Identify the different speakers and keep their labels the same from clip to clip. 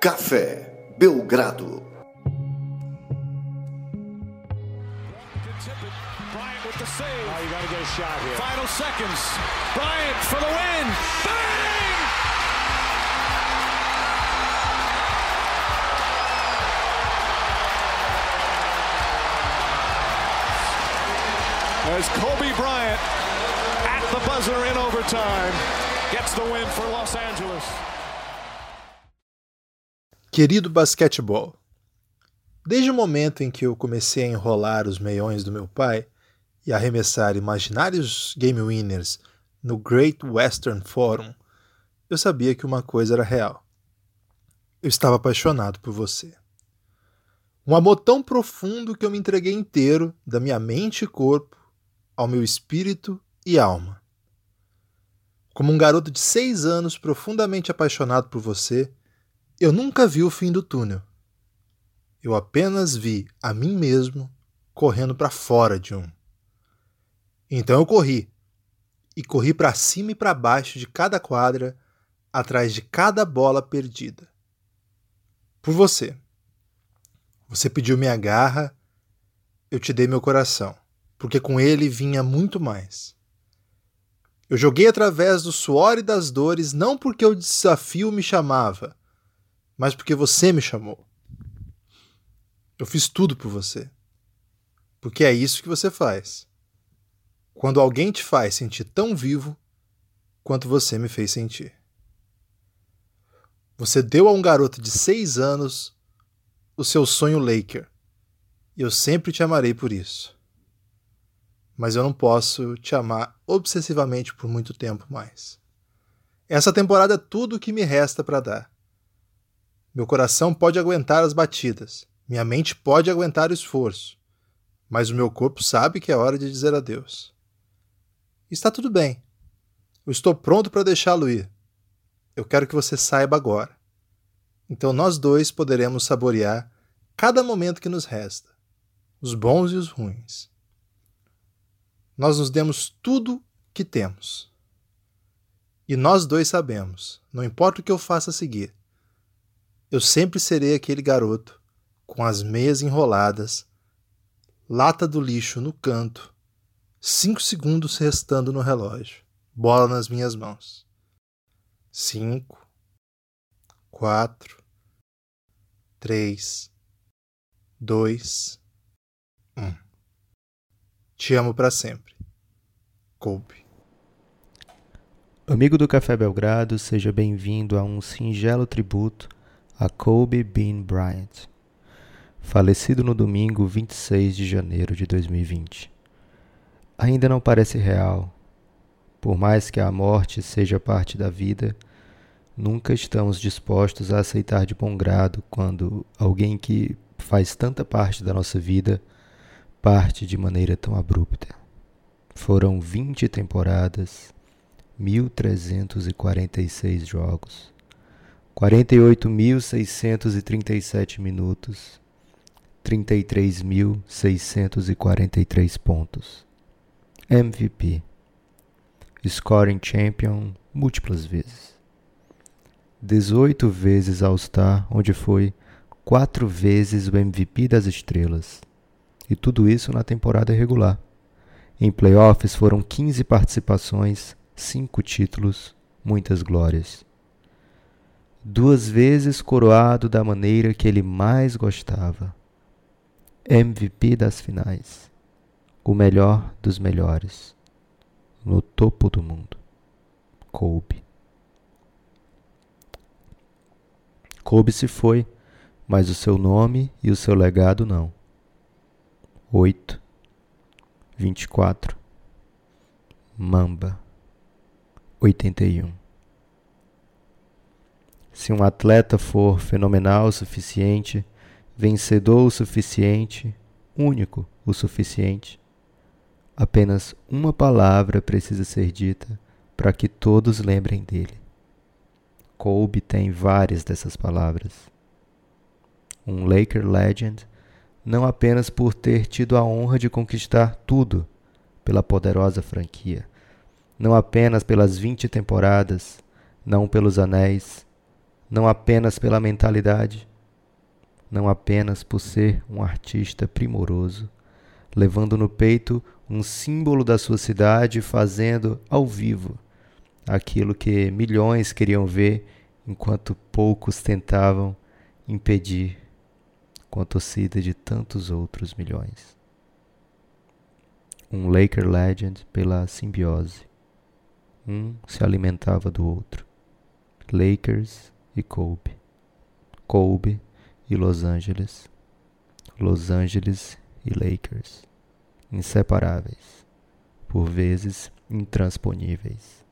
Speaker 1: Café Belgrado.
Speaker 2: Bryant with the save. You got to get a shot here. Final seconds. Bryant for the win. Bang! As Kobe Bryant at the buzzer in overtime gets the win for Los Angeles.
Speaker 3: Querido basquetebol, desde o momento em que eu comecei a enrolar os meiões do meu pai e arremessar imaginários game winners no Great Western Forum, eu sabia que uma coisa era real. Eu estava apaixonado por você. Um amor tão profundo que eu me entreguei inteiro, da minha mente e corpo, ao meu espírito e alma. Como um garoto de seis anos profundamente apaixonado por você, eu nunca vi o fim do túnel. Eu apenas vi a mim mesmo correndo para fora de um. Então eu corri, e corri para cima e para baixo de cada quadra, atrás de cada bola perdida. Por você. Você pediu minha garra, eu te dei meu coração porque com ele vinha muito mais. Eu joguei através do suor e das dores, não porque o desafio me chamava, mas porque você me chamou. Eu fiz tudo por você. Porque é isso que você faz. Quando alguém te faz sentir tão vivo quanto você me fez sentir. Você deu a um garoto de seis anos o seu sonho Laker. E eu sempre te amarei por isso mas eu não posso te amar obsessivamente por muito tempo mais. Essa temporada é tudo o que me resta para dar. Meu coração pode aguentar as batidas, minha mente pode aguentar o esforço, mas o meu corpo sabe que é hora de dizer adeus. Está tudo bem. Eu estou pronto para deixá-lo ir. Eu quero que você saiba agora. Então nós dois poderemos saborear cada momento que nos resta, os bons e os ruins nós nos demos tudo que temos. E nós dois sabemos, não importa o que eu faça a seguir, eu sempre serei aquele garoto com as meias enroladas, lata do lixo no canto, cinco segundos restando no relógio, bola nas minhas mãos. Cinco, quatro, três, dois, um. Te amo para sempre. Kobe.
Speaker 4: Amigo do Café Belgrado, seja bem-vindo a um singelo tributo a Kobe Bean Bryant, falecido no domingo 26 de janeiro de 2020. Ainda não parece real. Por mais que a morte seja parte da vida, nunca estamos dispostos a aceitar de bom grado quando alguém que faz tanta parte da nossa vida parte de maneira tão abrupta. Foram 20 temporadas, 1.346 jogos, 48.637 minutos, 33.643 pontos. MVP. Scoring Champion múltiplas vezes. 18 vezes All-Star, onde foi quatro vezes o MVP das estrelas e tudo isso na temporada regular. Em playoffs foram 15 participações, 5 títulos, muitas glórias. Duas vezes coroado da maneira que ele mais gostava. MVP das finais. O melhor dos melhores. No topo do mundo. Kobe. Kobe se foi, mas o seu nome e o seu legado não oito, vinte e quatro, Mamba, oitenta e um. Se um atleta for fenomenal o suficiente, vencedor o suficiente, único o suficiente, apenas uma palavra precisa ser dita para que todos lembrem dele. Kobe tem várias dessas palavras. Um Laker Legend não apenas por ter tido a honra de conquistar tudo pela poderosa franquia, não apenas pelas 20 temporadas, não pelos anéis, não apenas pela mentalidade, não apenas por ser um artista primoroso, levando no peito um símbolo da sua cidade, fazendo ao vivo aquilo que milhões queriam ver, enquanto poucos tentavam impedir com a torcida de tantos outros milhões. Um Laker Legend pela simbiose. Um se alimentava do outro. Lakers e Kobe. Kobe e Los Angeles. Los Angeles e Lakers. Inseparáveis, por vezes intransponíveis.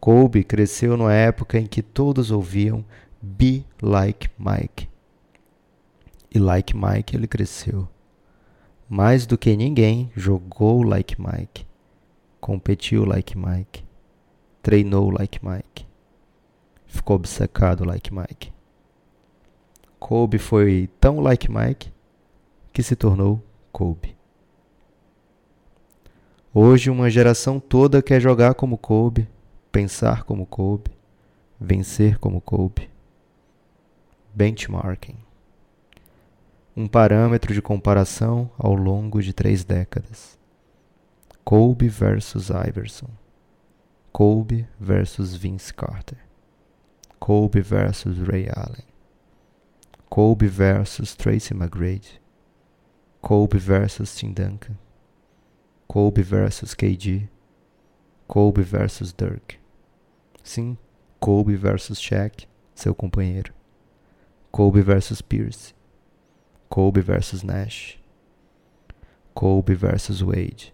Speaker 4: Kobe cresceu numa época em que todos ouviam Be Like Mike. E like Mike ele cresceu. Mais do que ninguém, jogou like Mike, competiu like Mike, treinou like Mike, ficou obcecado like Mike. Kobe foi tão like Mike que se tornou Kobe. Hoje uma geração toda quer jogar como Kobe, pensar como Kobe, vencer como Kobe. Benchmarking. Um parâmetro de comparação ao longo de três décadas. Kobe versus Iverson. Kobe versus Vince Carter. Kobe versus Ray Allen. Kobe versus Tracy McGrady. Kobe versus Tim Duncan. Kobe versus KD. Kobe versus Dirk. Sim, Kobe versus Shaq, seu companheiro. Kobe versus Pierce. Kobe versus Nash. Kobe versus Wade.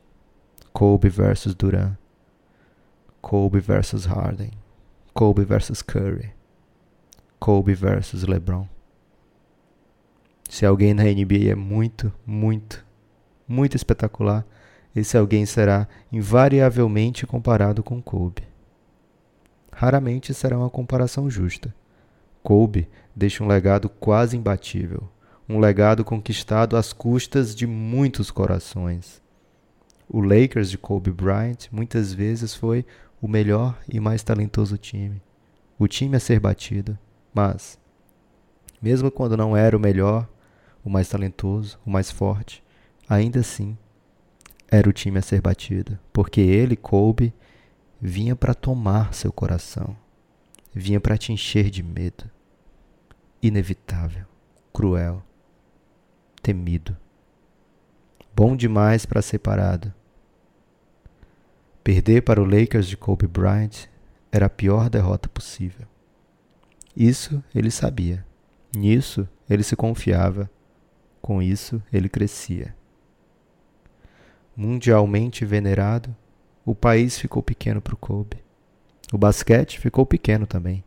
Speaker 4: Kobe versus Durant. Kobe versus Harden. Kobe versus Curry. Kobe versus LeBron. Se alguém na NBA é muito, muito, muito espetacular, esse alguém será invariavelmente comparado com Kobe. Raramente será uma comparação justa. Kobe deixa um legado quase imbatível, um legado conquistado às custas de muitos corações. O Lakers de Kobe Bryant muitas vezes foi o melhor e mais talentoso time, o time a ser batido, mas, mesmo quando não era o melhor, o mais talentoso, o mais forte, ainda assim era o time a ser batido, porque ele, Kobe, vinha para tomar seu coração, vinha para te encher de medo. Inevitável, cruel, temido, bom demais para ser parado. Perder para o Lakers de Kobe Bryant era a pior derrota possível. Isso ele sabia. Nisso ele se confiava. Com isso ele crescia mundialmente venerado, o país ficou pequeno para o Kobe. O basquete ficou pequeno também.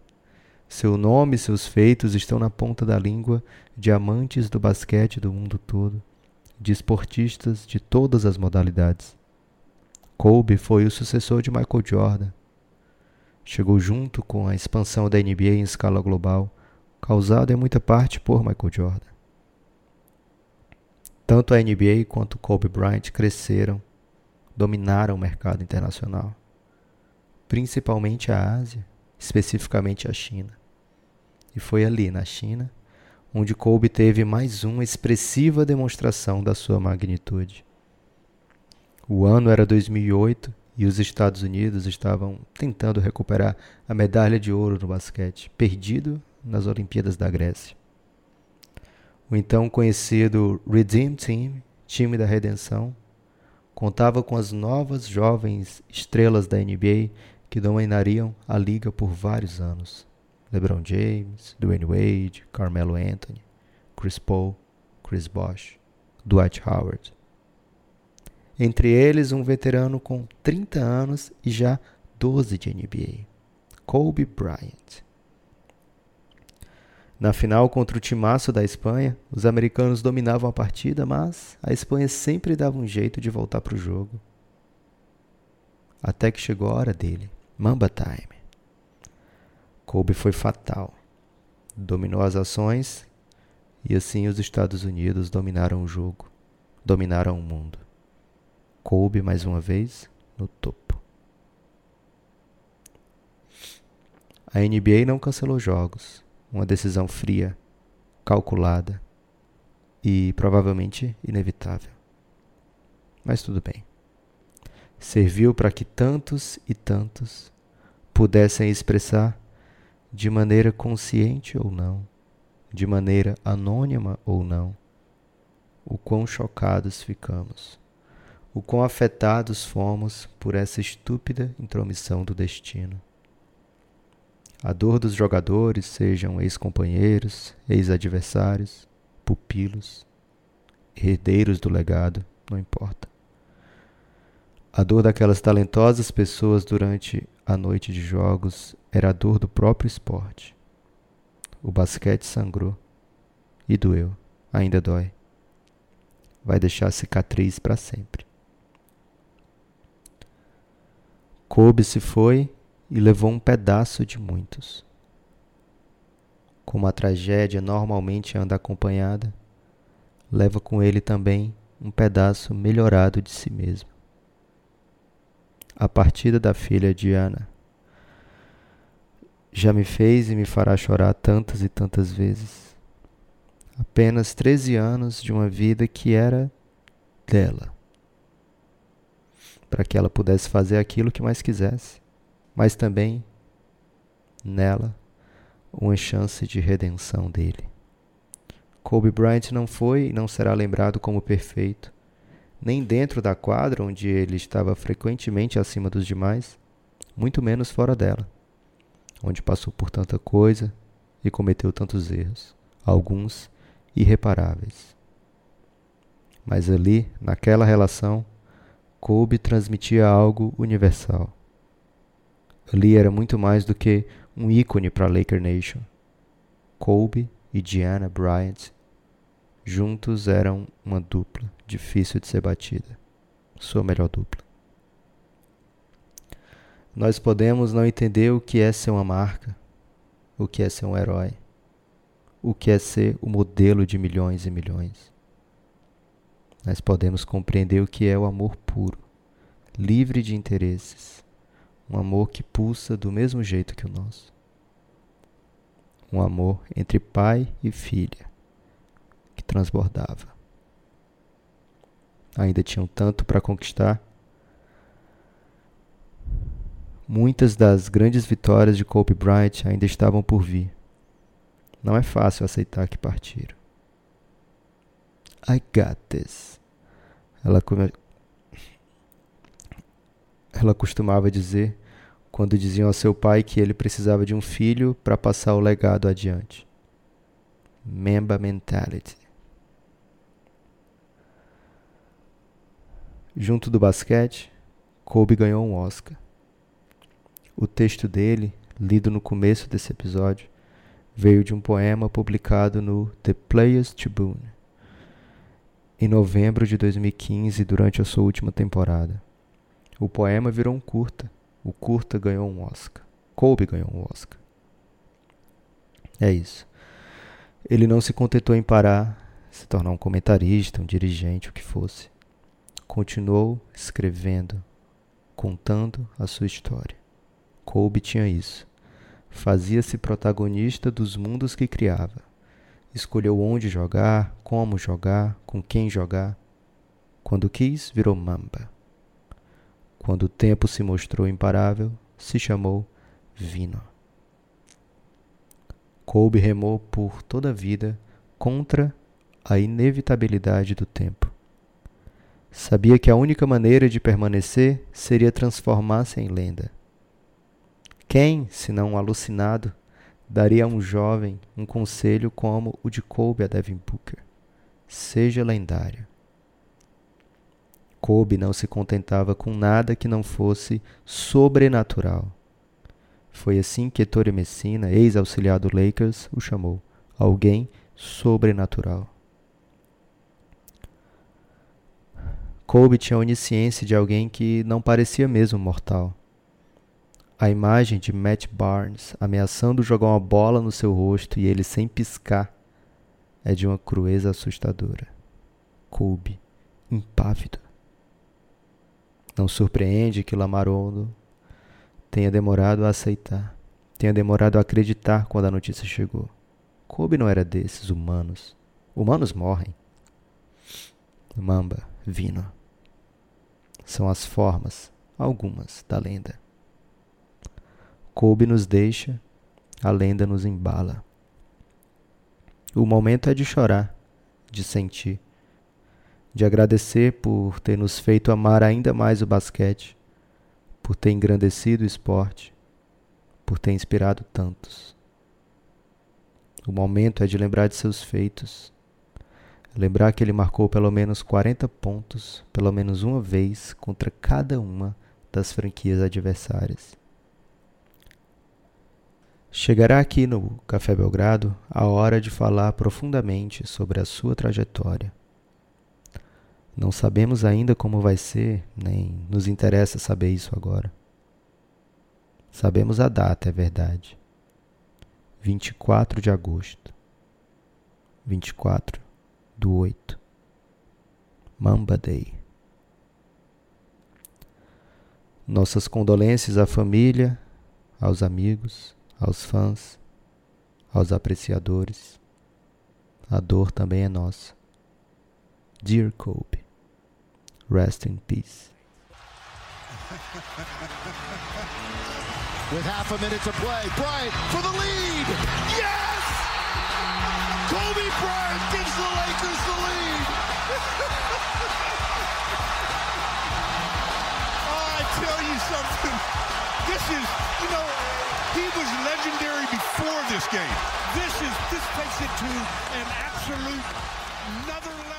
Speaker 4: Seu nome e seus feitos estão na ponta da língua de amantes do basquete do mundo todo, de esportistas de todas as modalidades. Kobe foi o sucessor de Michael Jordan. Chegou junto com a expansão da NBA em escala global, causada em muita parte por Michael Jordan. Tanto a NBA quanto Kobe Bryant cresceram, dominaram o mercado internacional, principalmente a Ásia, especificamente a China. E foi ali, na China, onde Kobe teve mais uma expressiva demonstração da sua magnitude. O ano era 2008 e os Estados Unidos estavam tentando recuperar a medalha de ouro no basquete, perdido nas Olimpíadas da Grécia o então conhecido Redeem Team, time da redenção, contava com as novas jovens estrelas da NBA que dominariam a liga por vários anos. LeBron James, Dwayne Wade, Carmelo Anthony, Chris Paul, Chris Bosh, Dwight Howard. Entre eles, um veterano com 30 anos e já 12 de NBA, Kobe Bryant. Na final contra o timaço da Espanha, os americanos dominavam a partida, mas a Espanha sempre dava um jeito de voltar para o jogo. Até que chegou a hora dele, Mamba Time. Kobe foi fatal. Dominou as ações e assim os Estados Unidos dominaram o jogo, dominaram o mundo. Kobe mais uma vez no topo. A NBA não cancelou jogos, uma decisão fria, calculada e provavelmente inevitável. Mas tudo bem. Serviu para que tantos e tantos pudessem expressar, de maneira consciente ou não, de maneira anônima ou não, o quão chocados ficamos, o quão afetados fomos por essa estúpida intromissão do destino. A dor dos jogadores, sejam ex-companheiros, ex-adversários, pupilos, herdeiros do legado, não importa. A dor daquelas talentosas pessoas durante a noite de jogos era a dor do próprio esporte. O basquete sangrou e doeu, ainda dói. Vai deixar cicatriz para sempre. Kobe se foi e levou um pedaço de muitos. Como a tragédia normalmente anda acompanhada, leva com ele também um pedaço melhorado de si mesmo. A partida da filha Diana já me fez e me fará chorar tantas e tantas vezes. Apenas 13 anos de uma vida que era dela, para que ela pudesse fazer aquilo que mais quisesse mas também nela uma chance de redenção dele. Kobe Bryant não foi e não será lembrado como perfeito, nem dentro da quadra onde ele estava frequentemente acima dos demais, muito menos fora dela, onde passou por tanta coisa e cometeu tantos erros, alguns irreparáveis. Mas ali, naquela relação, Kobe transmitia algo universal Ali era muito mais do que um ícone para a Laker Nation. Kobe e Diana Bryant juntos eram uma dupla difícil de ser batida. Sua melhor dupla. Nós podemos não entender o que é ser uma marca, o que é ser um herói, o que é ser o modelo de milhões e milhões. Nós podemos compreender o que é o amor puro, livre de interesses, um amor que pulsa do mesmo jeito que o nosso. Um amor entre pai e filha que transbordava. Ainda tinham tanto para conquistar. Muitas das grandes vitórias de Kobe Bryant ainda estavam por vir. Não é fácil aceitar que partiram. I got this. Ela come ela costumava dizer quando diziam ao seu pai que ele precisava de um filho para passar o legado adiante. Mamba mentality. Junto do basquete, Kobe ganhou um Oscar. O texto dele, lido no começo desse episódio, veio de um poema publicado no The Players Tribune em novembro de 2015, durante a sua última temporada. O poema virou um curta. O curta ganhou um Oscar. Kobe ganhou um Oscar. É isso. Ele não se contentou em parar, se tornar um comentarista, um dirigente, o que fosse. Continuou escrevendo, contando a sua história. Kobe tinha isso. Fazia-se protagonista dos mundos que criava. Escolheu onde jogar, como jogar, com quem jogar. Quando quis, virou mamba. Quando o tempo se mostrou imparável, se chamou Vino. Kobe remou por toda a vida contra a inevitabilidade do tempo. Sabia que a única maneira de permanecer seria transformar-se em lenda. Quem, senão um alucinado, daria a um jovem um conselho como o de Kobe a Devin Booker? Seja lendário. Kobe não se contentava com nada que não fosse sobrenatural. Foi assim que Ettore Messina, ex-auxiliar do Lakers, o chamou. Alguém sobrenatural. Kobe tinha a onisciência de alguém que não parecia mesmo mortal. A imagem de Matt Barnes ameaçando jogar uma bola no seu rosto e ele sem piscar é de uma crueza assustadora. Kobe, impávido. Não surpreende que Lamarondo tenha demorado a aceitar. tenha demorado a acreditar quando a notícia chegou. Kobe não era desses humanos. Humanos morrem. Mamba, Vino. São as formas, algumas, da lenda. Kobe nos deixa, a lenda nos embala. O momento é de chorar, de sentir, de agradecer por ter nos feito amar ainda mais o basquete, por ter engrandecido o esporte, por ter inspirado tantos. O momento é de lembrar de seus feitos, lembrar que ele marcou pelo menos 40 pontos, pelo menos uma vez, contra cada uma das franquias adversárias. Chegará aqui no Café Belgrado a hora de falar profundamente sobre a sua trajetória. Não sabemos ainda como vai ser, nem nos interessa saber isso agora. Sabemos a data, é verdade. 24 de agosto. 24 do 8. Mamba Day. Nossas condolências à família, aos amigos, aos fãs, aos apreciadores. A dor também é nossa. Dear Kobe, rest in peace.
Speaker 5: With half a minute to play, Bryant for the lead. Yes! Kobe Bryant gives the Lakers the lead.
Speaker 6: something. This is, you know, he was legendary before this game. This is this takes it to an absolute another level.